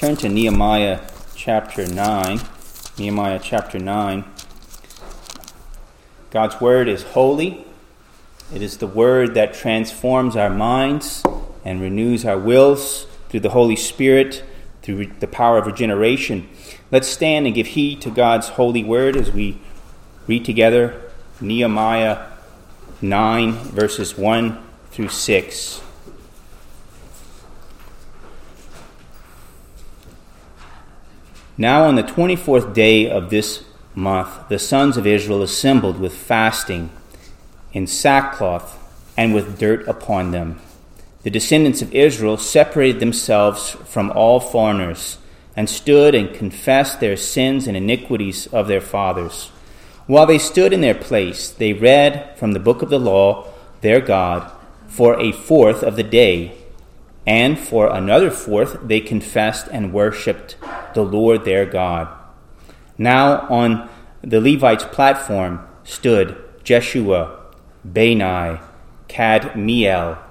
Turn to Nehemiah chapter 9. Nehemiah chapter 9. God's word is holy. It is the word that transforms our minds and renews our wills through the Holy Spirit, through the power of regeneration. Let's stand and give heed to God's holy word as we read together Nehemiah 9, verses 1 through 6. Now, on the 24th day of this month, the sons of Israel assembled with fasting, in sackcloth, and with dirt upon them. The descendants of Israel separated themselves from all foreigners, and stood and confessed their sins and iniquities of their fathers. While they stood in their place, they read from the book of the law, their God, for a fourth of the day and for another fourth they confessed and worshipped the Lord their God. Now on the Levites' platform stood Jeshua, Bani, Kadmiel, uh,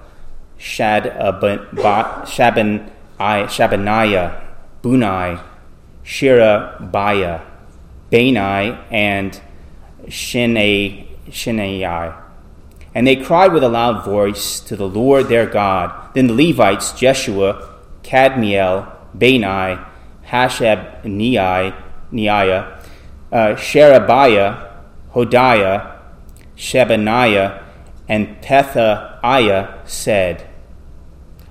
Shebaniah, Bunai, Sherebiah, Bani, and Shimei. And they cried with a loud voice to the Lord their God. Then the Levites, Jeshua, Kadmiel, Bani, Hashabneiah, uh, Sherebiah, Hodiah, Shebaniah, and Pethahiah said,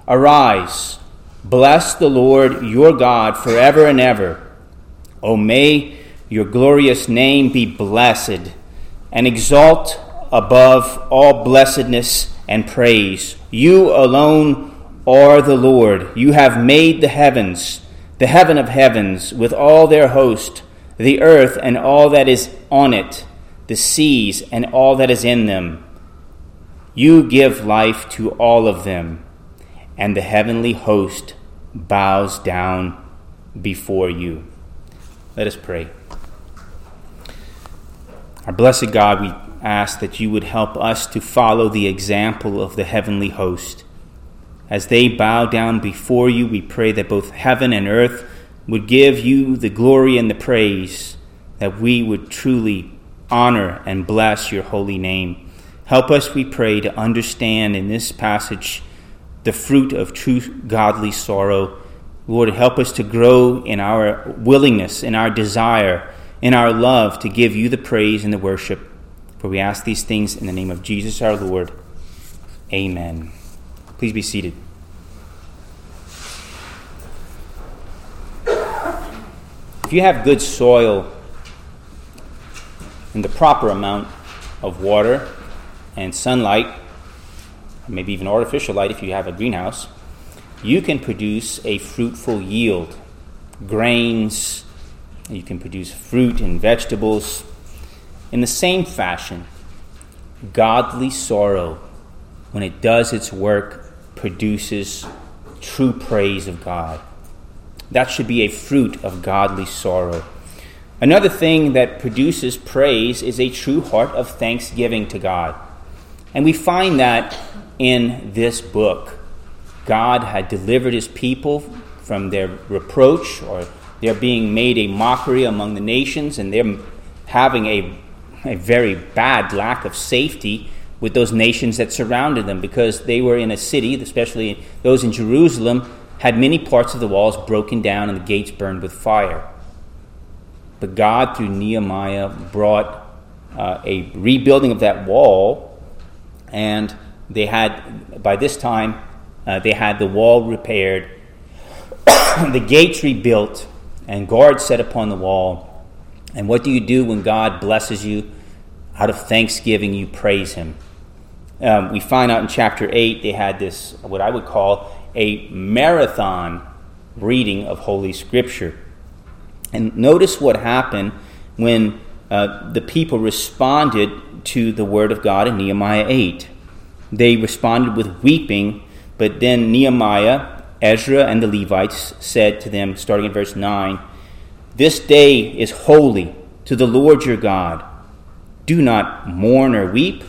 Arise, bless the Lord your God forever and ever. O may your glorious name be blessed, and exalt above all blessedness and praise. You alone are the Lord. You have made the heavens, the heaven of heavens, with all their host, the earth and all that is on it, the seas and all that is in them. You give life to all of them, and the heavenly host bows down before you. Let us pray. Our blessed God, we ask that you would help us to follow the example of the heavenly host. As they bow down before you, we pray that both heaven and earth would give you the glory and the praise, that we would truly honor and bless your holy name. Help us, we pray, to understand in this passage the fruit of true godly sorrow. Lord, help us to grow in our willingness, in our desire, in our love to give you the praise and the worship. For we ask these things in the name of Jesus our Lord. Amen. Please be seated. If you have good soil and the proper amount of water and sunlight, maybe even artificial light if you have a greenhouse, you can produce a fruitful yield. Grains, you can produce fruit and vegetables, in the same fashion, godly sorrow, when it does its work, produces true praise of God. That should be a fruit of godly sorrow. Another thing that produces praise is a true heart of thanksgiving to God. And we find that in this book. God had delivered his people from their reproach or their being made a mockery among the nations and their having a a very bad lack of safety with those nations that surrounded them because they were in a city, especially those in Jerusalem, had many parts of the walls broken down and the gates burned with fire. But God, through Nehemiah, brought uh, a rebuilding of that wall, and they had, by this time, uh, they had the wall repaired, the gates rebuilt, and guards set upon the wall and what do you do when God blesses you? Out of thanksgiving, you praise Him. Um, we find out in chapter 8, they had this, what I would call a marathon reading of Holy Scripture. And notice what happened when uh, the people responded to the Word of God in Nehemiah 8. They responded with weeping, but then Nehemiah, Ezra, and the Levites said to them, starting in verse 9, this day is holy to the Lord your God. Do not mourn or weep,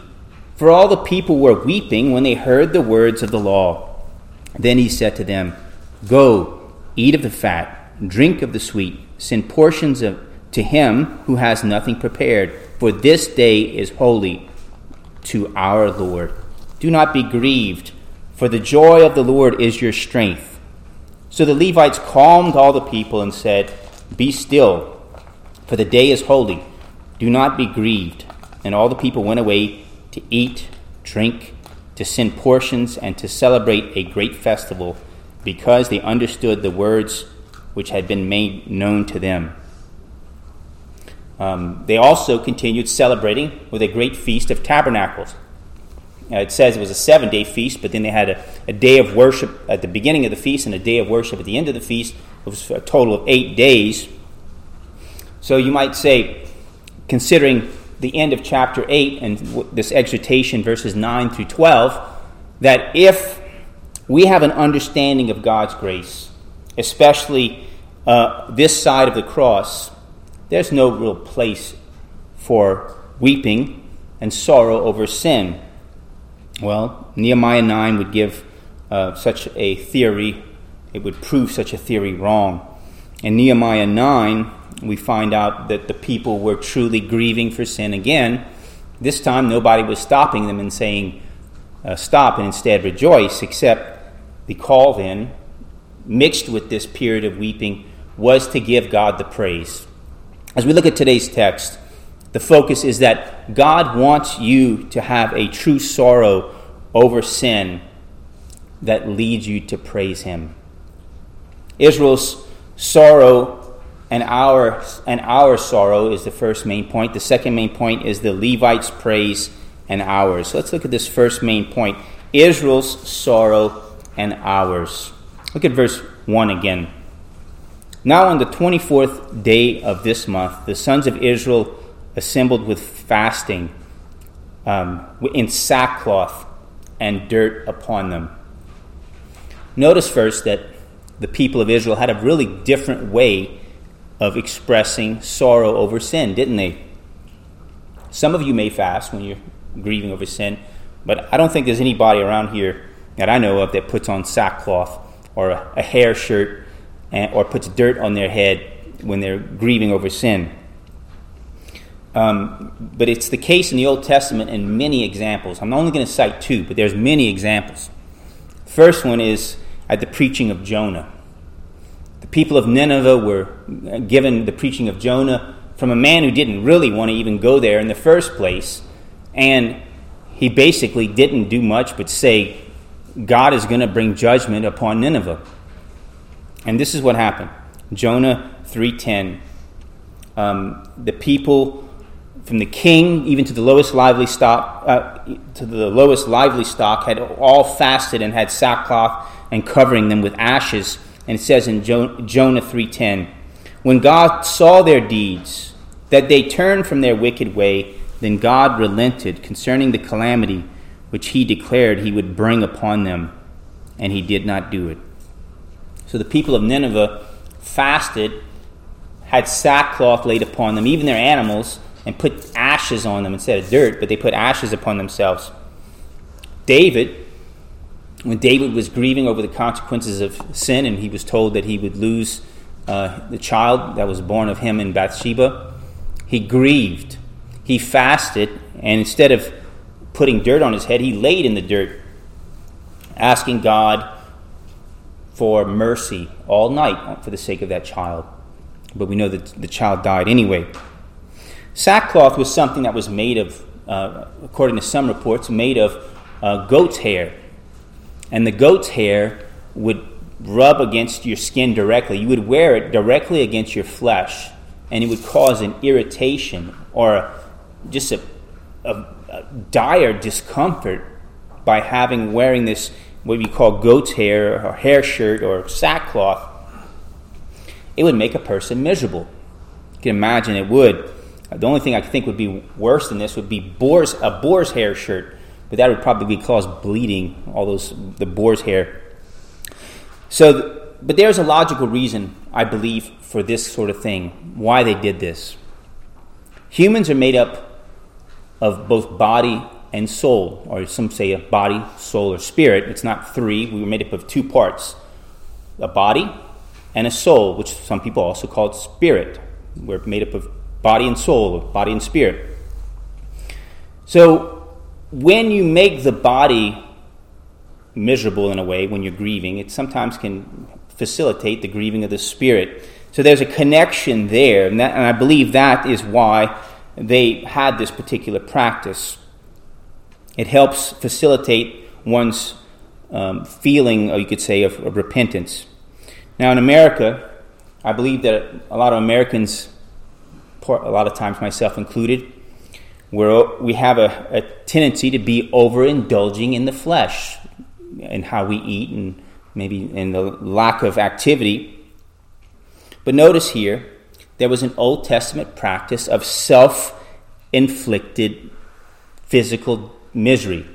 for all the people were weeping when they heard the words of the law. Then he said to them, Go, eat of the fat, drink of the sweet, send portions of, to him who has nothing prepared, for this day is holy to our Lord. Do not be grieved, for the joy of the Lord is your strength. So the Levites calmed all the people and said, Be still, for the day is holy. Do not be grieved. And all the people went away to eat, drink, to send portions, and to celebrate a great festival, because they understood the words which had been made known to them. Um, they also continued celebrating with a great feast of tabernacles. Uh, it says it was a seven day feast, but then they had a, a, day of worship at the beginning of the feast and a day of worship at the end of the feast. It was a total of eight days. So you might say, considering the end of chapter 8 and this exhortation, verses 9 through 12, that if we have an understanding of God's grace, especially uh, this side of the cross, there's no real place for weeping and sorrow over sin. Well, Nehemiah 9 would give uh, such a theory, it would prove such a theory wrong. In Nehemiah 9, we find out that the people were truly grieving for sin again. This time, nobody was stopping them and saying, uh, Stop, and instead rejoice, except the call then, mixed with this period of weeping, was to give God the praise. As we look at today's text, the focus is that God wants you to have a true sorrow over sin that leads you to praise Him. Israel's sorrow and our, and our sorrow is the first main point. The second main point is the Levites' praise and ours. So let's look at this first main point Israel's sorrow and ours. Look at verse 1 again. Now, on the 24th day of this month, the sons of Israel assembled with fasting um, in sackcloth and dirt upon them. Notice first that the people of Israel had a really different way of expressing sorrow over sin, didn't they? Some of you may fast when you're grieving over sin, but I don't think there's anybody around here that I know of that puts on sackcloth or a, a hair shirt and, or puts dirt on their head when they're grieving over sin. Um, but it's the case in the Old Testament in many examples. I'm only going to cite two, but there's many examples. First one is at the preaching of Jonah. The people of Nineveh were given the preaching of Jonah from a man who didn't really want to even go there in the first place, and he basically didn't do much but say, God is going to bring judgment upon Nineveh. And this is what happened. Jonah 3:10. Um, the people from the king even to the lowest lively stock uh, to the lowest lively stock had all fasted and had sackcloth and covering them with ashes and it says in jo- jonah 3.10 when god saw their deeds that they turned from their wicked way then god relented concerning the calamity which he declared he would bring upon them and he did not do it so the people of Nineveh fasted, had sackcloth laid upon them, even their animals, and put ashes on them instead of dirt, but they put ashes upon themselves. David, when David was grieving over the consequences of sin and he was told that he would lose uh, the child that was born of him in Bathsheba, he grieved. He fasted, and instead of putting dirt on his head, he laid in the dirt, asking God for mercy all night for the sake of that child. But we know that the child died anyway. Sackcloth was something that was made of, uh, according to some reports, made of uh, goat's hair. And the goat's hair would rub against your skin directly. You would wear it directly against your flesh, and it would cause an irritation or just a, a, a dire discomfort by having wearing this what we call goat's hair or hair shirt or sackcloth, it would make a person miserable. You can imagine it would. The only thing I think would be worse than this would be boar's, a boar's hair shirt, but that would probably cause bleeding, all those the boar's hair. So, but there's a logical reason, I believe, for this sort of thing, why they did this. Humans are made up of both body and soul, or some say a body, soul, or spirit. It's not three. We were made up of two parts a body and a soul, which some people also call spirit. We're made up of body and soul, or body and spirit. So when you make the body miserable in a way, when you're grieving, it sometimes can facilitate the grieving of the spirit. So there's a connection there, and, that, and I believe that is why they had this particular practice. It helps facilitate one's um, feeling, or you could say, of, of repentance. Now, in America, I believe that a lot of Americans, a lot of times myself included, where we have a, a tendency to be overindulging in the flesh and how we eat and maybe in the lack of activity. But notice here, there was an Old Testament practice of self inflicted physical misery.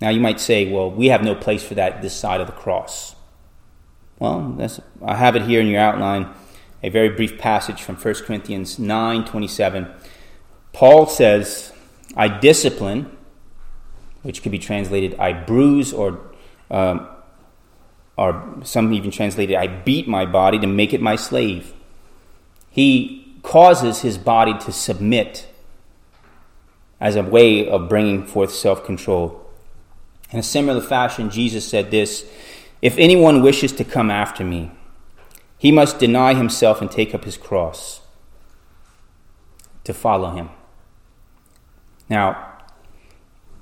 Now you might say, well, we have no place for that this side of the cross. Well, I have it here in your outline, a very brief passage from 1 Corinthians 9 27. Paul says, I discipline, which could be translated, I bruise, or, um, or some even translated, I beat my body to make it my slave. He causes his body to submit as a way of bringing forth self control. In a similar fashion, Jesus said this If anyone wishes to come after me, he must deny himself and take up his cross to follow him. Now,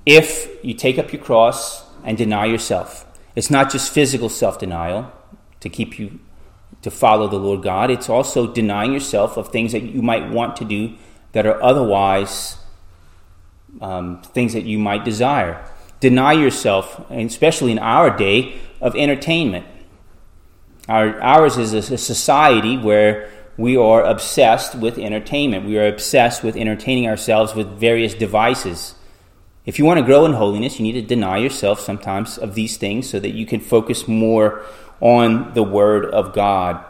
if you take up your cross and deny yourself, it's not just physical self denial to keep you to follow the Lord God, it's also denying yourself of things that you might want to do that are otherwise um, things that you might desire. Deny yourself, especially in our day, of entertainment. Our, ours is a, a society where we are obsessed with entertainment. We are obsessed with entertaining ourselves with various devices. If you want to grow in holiness, you need to deny yourself sometimes of these things so that you can focus more on the Word of God.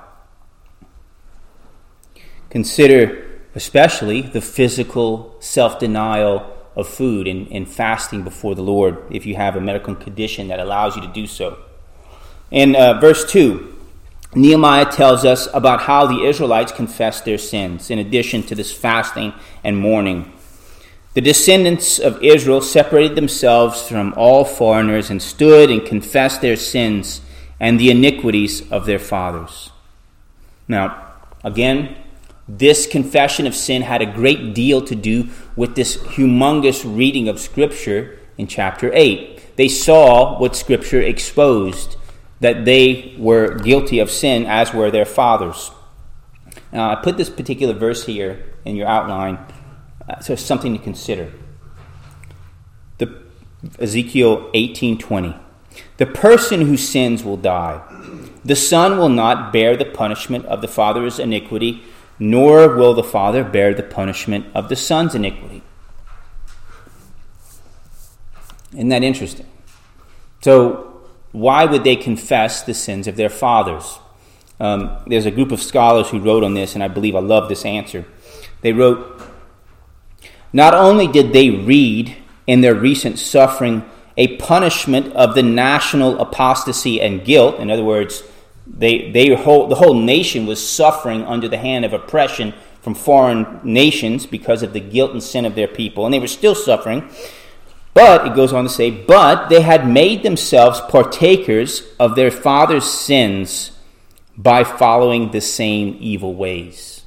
Consider especially the physical self denial of food and, and fasting before the Lord if you have a medical condition that allows you to do so. In uh, verse 2, Nehemiah tells us about how the Israelites confessed their sins, in addition to this fasting and mourning. The descendants of Israel separated themselves from all foreigners and stood and confessed their sins and the iniquities of their fathers. Now, again, this confession of sin had a great deal to do with this humongous reading of Scripture in chapter 8. They saw what Scripture exposed that they were guilty of sin, as were their fathers. Now, I put this particular verse here in your outline, uh, so something to consider. The Ezekiel 18:20. The person who sins will die. The son will not bear the punishment of the father's iniquity, nor will the father bear the punishment of the son's iniquity. Isn't that interesting? So why would they confess the sins of their fathers? Um, there's a group of scholars who wrote on this, and I believe I love this answer. They wrote Not only did they read in their recent suffering a punishment of the national apostasy and guilt, in other words, they, they whole, the whole nation was suffering under the hand of oppression from foreign nations because of the guilt and sin of their people, and they were still suffering. But, it goes on to say, but they had made themselves partakers of their father's sins by following the same evil ways.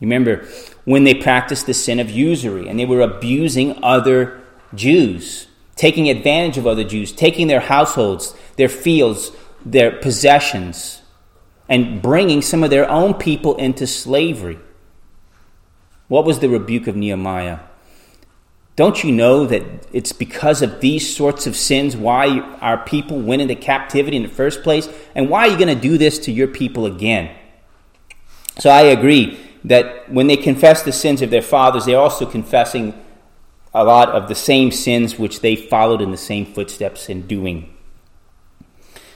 Remember, when they practiced the sin of usury and they were abusing other Jews, taking advantage of other Jews, taking their households, their fields, their possessions, and bringing some of their own people into slavery. What was the rebuke of Nehemiah? Don't you know that it's because of these sorts of sins why our people went into captivity in the first place? And why are you going to do this to your people again? So I agree that when they confess the sins of their fathers, they're also confessing a lot of the same sins which they followed in the same footsteps in doing.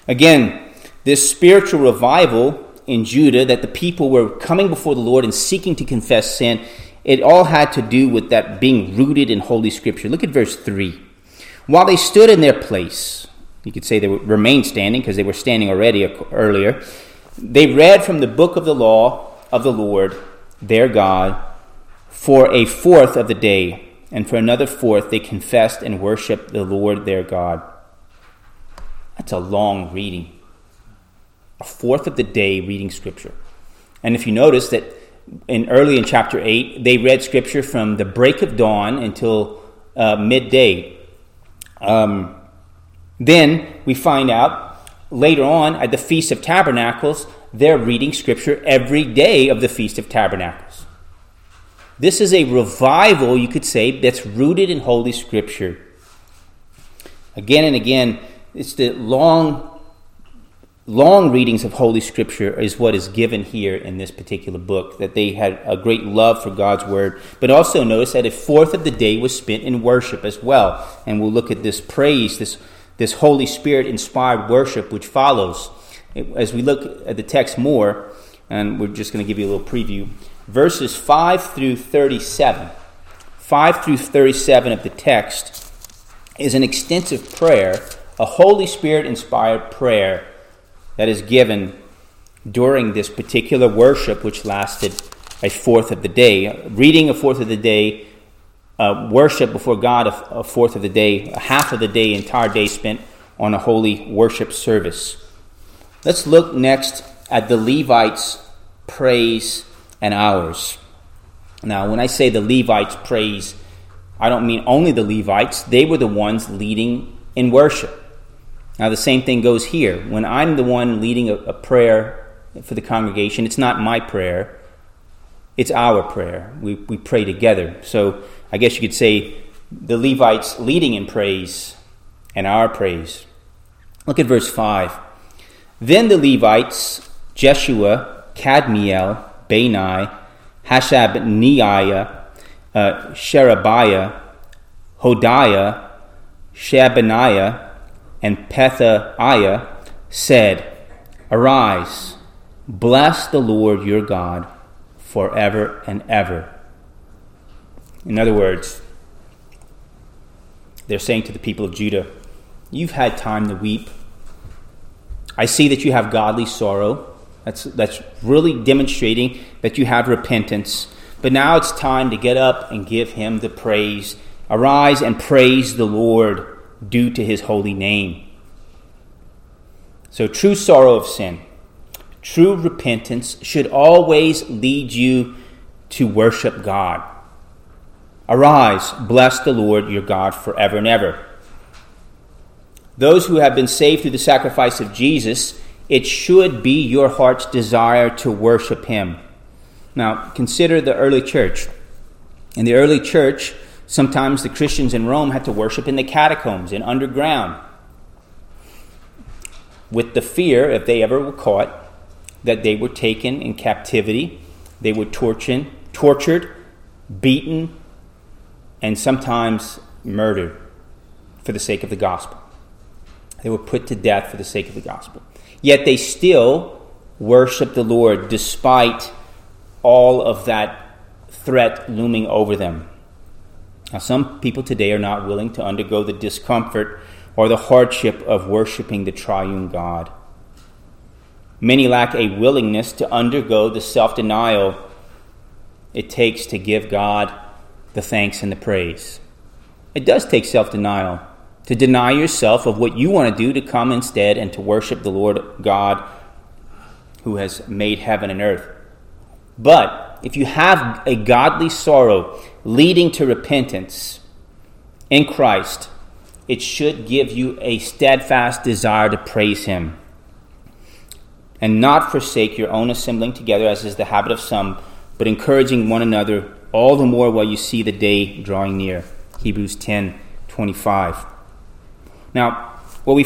Again, this spiritual revival in Judah that the people were coming before the Lord and seeking to confess sin it all had to do with that being rooted in Holy Scripture. Look at verse 3. While they stood in their place, You could say they remained standing because they were standing already earlier. They read from the book of the law of the Lord, their God, for a fourth of the day, and for another fourth they confessed and worshiped the Lord their God. That's a long reading. A fourth of the day reading Scripture. And if you notice that in early in chapter 8, they read Scripture from the break of dawn until uh, midday. Um, then we find out later on at the Feast of Tabernacles, they're reading Scripture every day of the Feast of Tabernacles. This is a revival, you could say, that's rooted in Holy Scripture. Again and again, it's the long long readings of Holy Scripture is what is given here in this particular book, that they had a great love for God's Word. But also notice that a fourth of the day was spent in worship as well. And we'll look at this praise, this, this Holy Spirit inspired worship which follows. As we look at the text more, and we're just going to give you a little preview, verses 5 through 37. 5 through 37 of the text is an extensive prayer, a Holy Spirit inspired prayer that is given during this particular worship, which lasted a fourth of the day. Reading a fourth of the day, uh, worship before God a, a fourth of the day, a half of the day, entire day spent on a holy worship service. Let's look next at the Levites' praise and ours. Now, when I say the Levites' praise, I don't mean only the Levites, they were the ones leading in worship. Now, the same thing goes here. When I'm the one leading a, a prayer for the congregation, it's not my prayer, it's our prayer. We, we pray together. So I guess you could say the Levites leading in praise and our praise. Look at verse 5. Then the Levites, Jeshua, Kadmiel, Bani, Hashabneiah, uh, Sherebiah, Hodiah, Shebaniah, Pethahiah said, Arise, bless the Lord your God forever and ever. In other words, they're saying to the people of Judah, You've had time to weep. I see that you have godly sorrow. That's, that's really demonstrating that you have repentance. But now it's time to get up and give him the praise. Arise and praise the Lord due to his holy name. So, true sorrow of sin, true repentance should always lead you to worship God. Arise, bless the Lord your God forever and ever. Those who have been saved through the sacrifice of Jesus, it should be your heart's desire to worship him. Now, consider the early church. In the early church, Sometimes the Christians in Rome had to worship in the catacombs and underground with the fear, if they ever were caught, that they were taken in captivity, they were tortured, tortured, beaten, and sometimes murdered for the sake of the gospel. They were put to death for the sake of the gospel. Yet they still worship the Lord despite all of that threat looming over them. Now, some people today are not willing to undergo the discomfort or the hardship of worshiping the triune God. Many lack a willingness to undergo the self denial it takes to give God the thanks and the praise. It does take self denial to deny yourself of what you want to do to come instead and to worship the Lord God who has made heaven and earth. But if you have a godly sorrow leading to repentance in Christ, it should give you a steadfast desire to praise Him and not forsake your own assembling together, as is the habit of some, but encouraging one another all the more while you see the day drawing near. Hebrews 10 25. Now, well, we,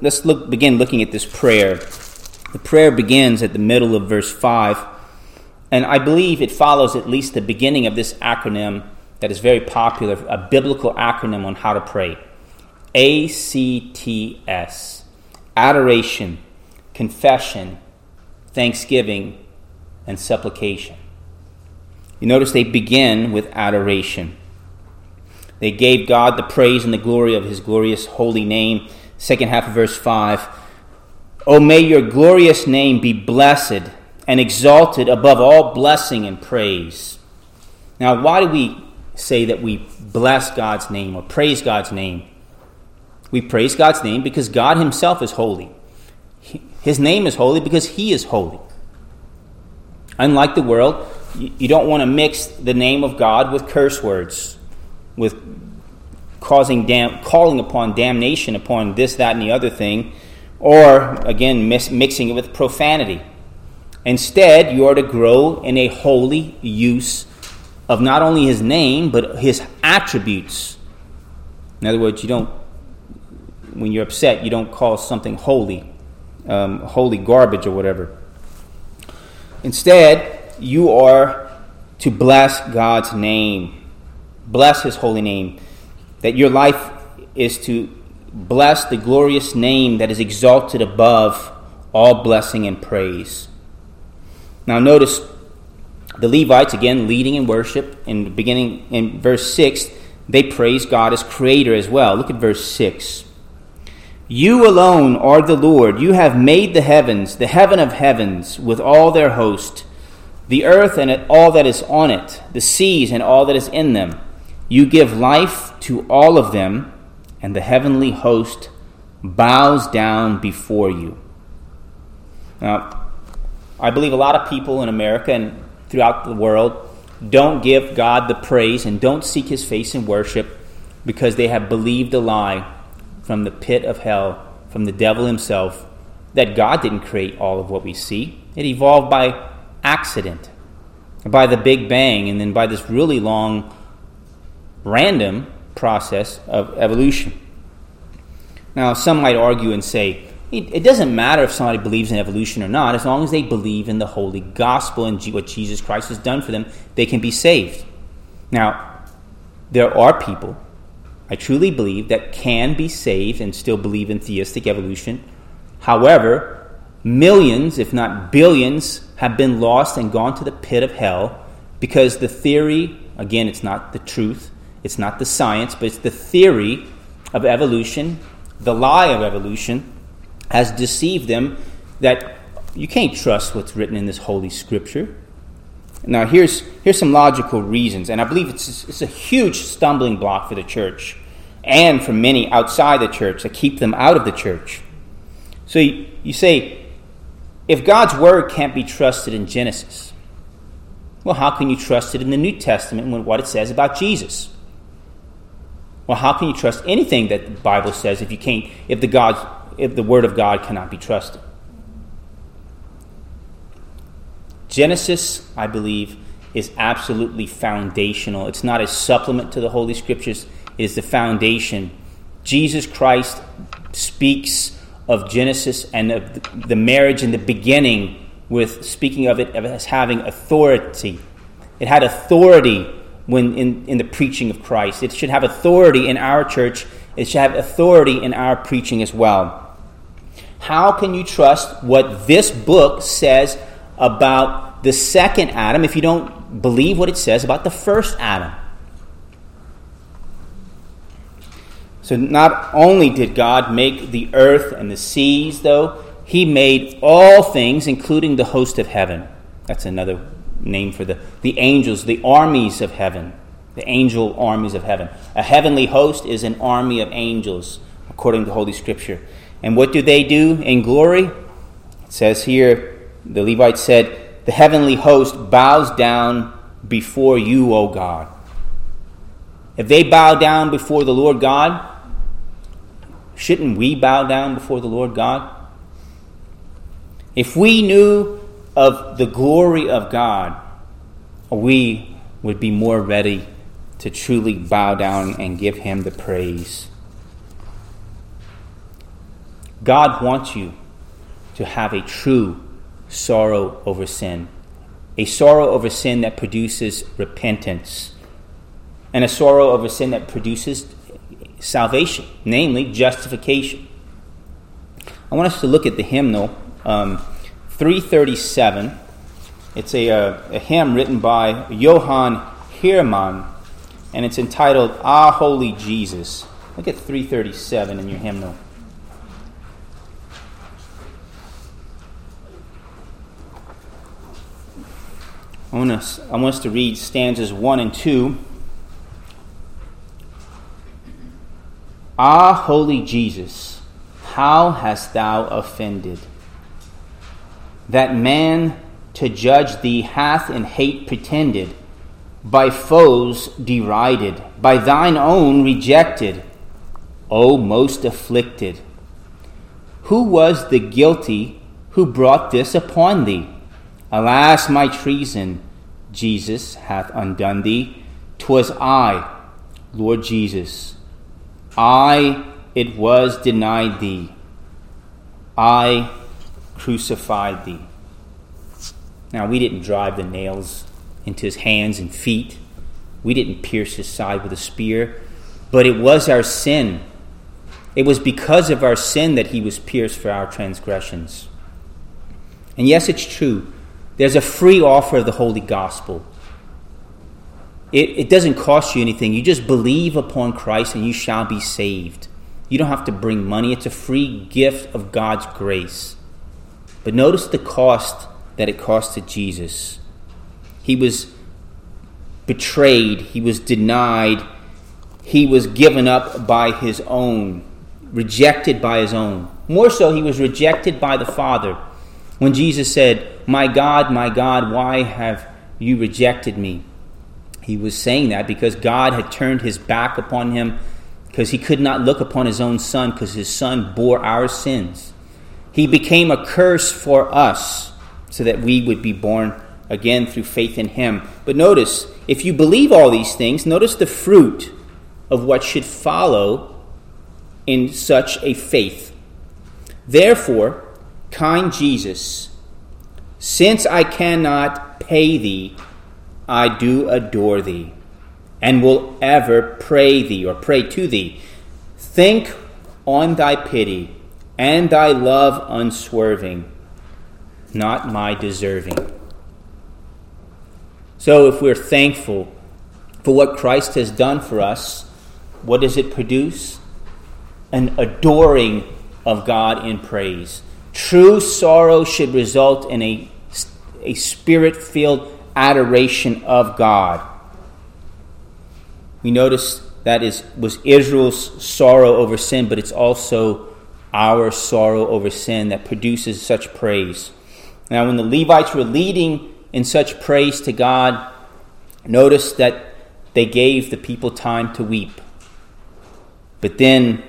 let's look, begin looking at this prayer. The prayer begins at the middle of verse 5 and I believe it follows at least the beginning of this acronym that is very popular, a biblical acronym on how to pray ACTS Adoration, Confession, Thanksgiving, and Supplication. You notice they begin with adoration. They gave God the praise and the glory of His glorious holy name, second half of verse 5. Oh, may your glorious name be blessed and exalted above all blessing and praise. Now, why do we say that we bless God's name or praise God's name? We praise God's name because God Himself is holy. His name is holy because He is holy. Unlike the world, you don't want to mix the name of God with curse words, with causing dam- calling upon damnation upon this, that, and the other thing, or again mis- mixing it with profanity. Instead, you are to grow in a holy use of not only His name but His attributes. In other words, you don't when you're upset, you don't call something holy, um, holy garbage or whatever. Instead, you are to bless God's name, bless His holy name. That your life is to bless the glorious name that is exalted above all blessing and praise. Now, notice the Levites, again, leading in worship, in the beginning in verse 6, they praise God as creator as well. Look at verse 6. You alone are the Lord. You have made the heavens, the heaven of heavens, with all their host the earth and all that is on it, the seas and all that is in them. You give life to all of them, and the heavenly host bows down before you. Now, I believe a lot of people in America and throughout the world don't give God the praise and don't seek his face in worship because they have believed a lie from the pit of hell, from the devil himself, that God didn't create all of what we see. It evolved by accident, by the Big Bang, and then by this really long, random process of evolution. Now, some might argue and say, it doesn't matter if somebody believes in evolution or not, as long as they believe in the holy gospel and what Jesus Christ has done for them, they can be saved. Now, there are people, I truly believe, that can be saved and still believe in theistic evolution. However, millions, if not billions, have been lost and gone to the pit of hell because the theory, again, it's not the truth, it's not the science, but it's the theory of evolution, the lie of evolution, has deceived them that you can't trust what's written in this holy scripture. Now, here's, here's some logical reasons, and I believe it's, it's a huge stumbling block for the church and for many outside the church that keep them out of the church. So you, you say, if God's word can't be trusted in Genesis, well, how can you trust it in the New Testament when what it says about Jesus? Well, how can you trust anything that the Bible says if you can't if the God if the word of God cannot be trusted? Genesis, I believe, is absolutely foundational. It's not a supplement to the Holy Scriptures, it is the foundation. Jesus Christ speaks of Genesis and of the marriage in the beginning with speaking of it as having authority. It had authority when in, in the preaching of Christ. It should have authority in our church. It should have authority in our preaching as well. How can you trust what this book says about the second Adam if you don't believe what it says about the first Adam? So, not only did God make the earth and the seas, though, He made all things, including the host of heaven. That's another name for the, the angels, the armies of heaven, the angel armies of heaven. A heavenly host is an army of angels, according to Holy Scripture. And what do they do in glory? It says here, the Levite said, The heavenly host bows down before you, O God. If they bow down before the Lord God, Shouldn't we bow down before the Lord God? If we knew of the glory of God, we would be more ready to truly bow down and give Him the praise. God wants you to have a true sorrow over sin, a sorrow over sin that produces repentance, and a sorrow over sin that produces salvation, namely justification. I want us to look at the hymnal um, 337. It's a, a, uh, a, hymn written by Johann Heermann, and it's entitled Ah Holy Jesus. Look at 337 in your hymnal. I want, us, I want us to read stanzas 1 and 2. Ah, holy Jesus, how hast thou offended? That man to judge thee hath in hate pretended, by foes derided, by thine own rejected, O most afflicted. Who was the guilty who brought this upon thee? Alas, my treason, Jesus hath undone thee. 'Twas I, Lord Jesus. I it was denied thee. I crucified thee. Now, we didn't drive the nails into his hands and feet, we didn't pierce his side with a spear, but it was our sin. It was because of our sin that he was pierced for our transgressions. And yes, it's true. There's a free offer of the Holy Gospel. It, it doesn't cost you anything. You just believe upon Christ and you shall be saved. You don't have to bring money, it's a free gift of God's grace. But notice the cost that it costed Jesus. He was betrayed, he was denied, he was given up by his own, rejected by his own. More so, he was rejected by the Father. When Jesus said, My God, my God, why have you rejected me? He was saying that because God had turned his back upon him because he could not look upon his own son because his son bore our sins. He became a curse for us so that we would be born again through faith in him. But notice, if you believe all these things, notice the fruit of what should follow in such a faith. Therefore, kind Jesus, since I cannot pay thee, I do adore thee, and will ever pray thee or pray to thee. Think on thy pity and thy love unswerving, not my deserving. So, if we're thankful for what Christ has done for us, what does it produce? An adoring of God in praise. True sorrow should result in a, a spirit filled adoration of God. We notice that is was Israel's sorrow over sin, but it's also our sorrow over sin that produces such praise. Now, when the Levites were leading in such praise to God, notice that they gave the people time to weep. But then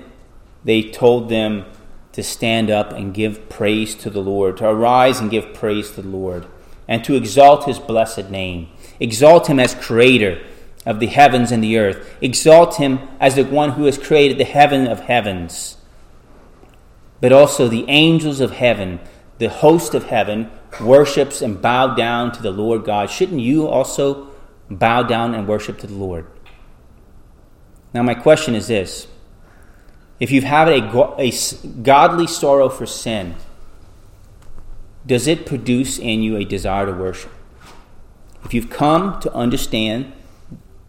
they told them to stand up and give praise to the Lord, to arise and give praise to the Lord, and to exalt his blessed name. Exalt him as creator of the heavens and the earth. Exalt him as the one who has created the heaven of heavens. But also the angels of heaven, the host of heaven, worships and bow down to the Lord God. Shouldn't you also bow down and worship to the Lord? Now, my question is this if you've a, a godly sorrow for sin, does it produce in you a desire to worship? If you've come to understand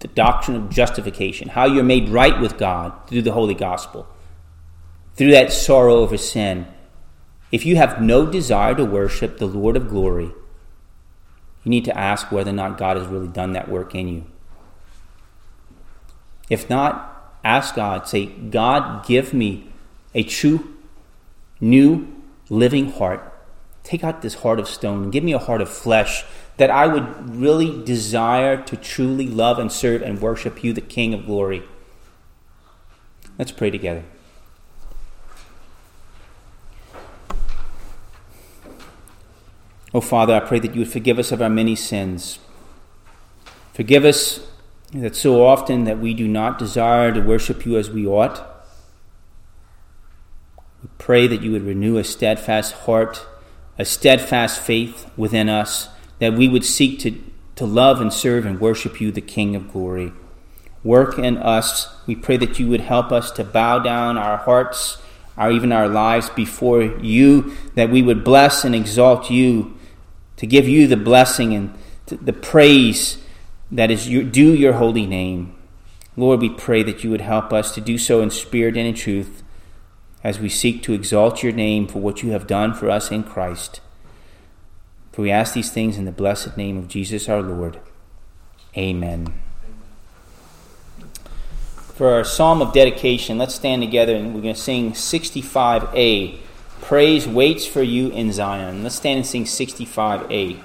the doctrine of justification, how you're made right with God through the Holy Gospel, through that sorrow over sin, if you have no desire to worship the Lord of glory, you need to ask whether or not God has really done that work in you. If not, ask God, say, God, give me a true, new, living heart. Take out this heart of stone and give me a heart of flesh that I would really desire to truly love and serve and worship you, the King of glory. Let's pray together. Oh, Father, I pray that you would forgive us of our many sins. Forgive us that so often that we do not desire to worship you as we ought. We pray that you would renew a steadfast heart, a steadfast faith within us, that we would seek to, to love and serve and worship you, the King of glory. Work in us. We pray that you would help us to bow down our hearts, our even our lives before you, that we would bless and exalt you, to give you the blessing and the praise that is your, your holy name. Lord, we pray that you would help us to do so in spirit and in truth as we seek to exalt your name for what you have done for us in Christ. For we ask these things in the blessed name of Jesus our Lord. Amen. For our psalm of dedication, let's stand together and we're going to sing 65a. Praise waits for you in Zion. Let's stand and sing 65a.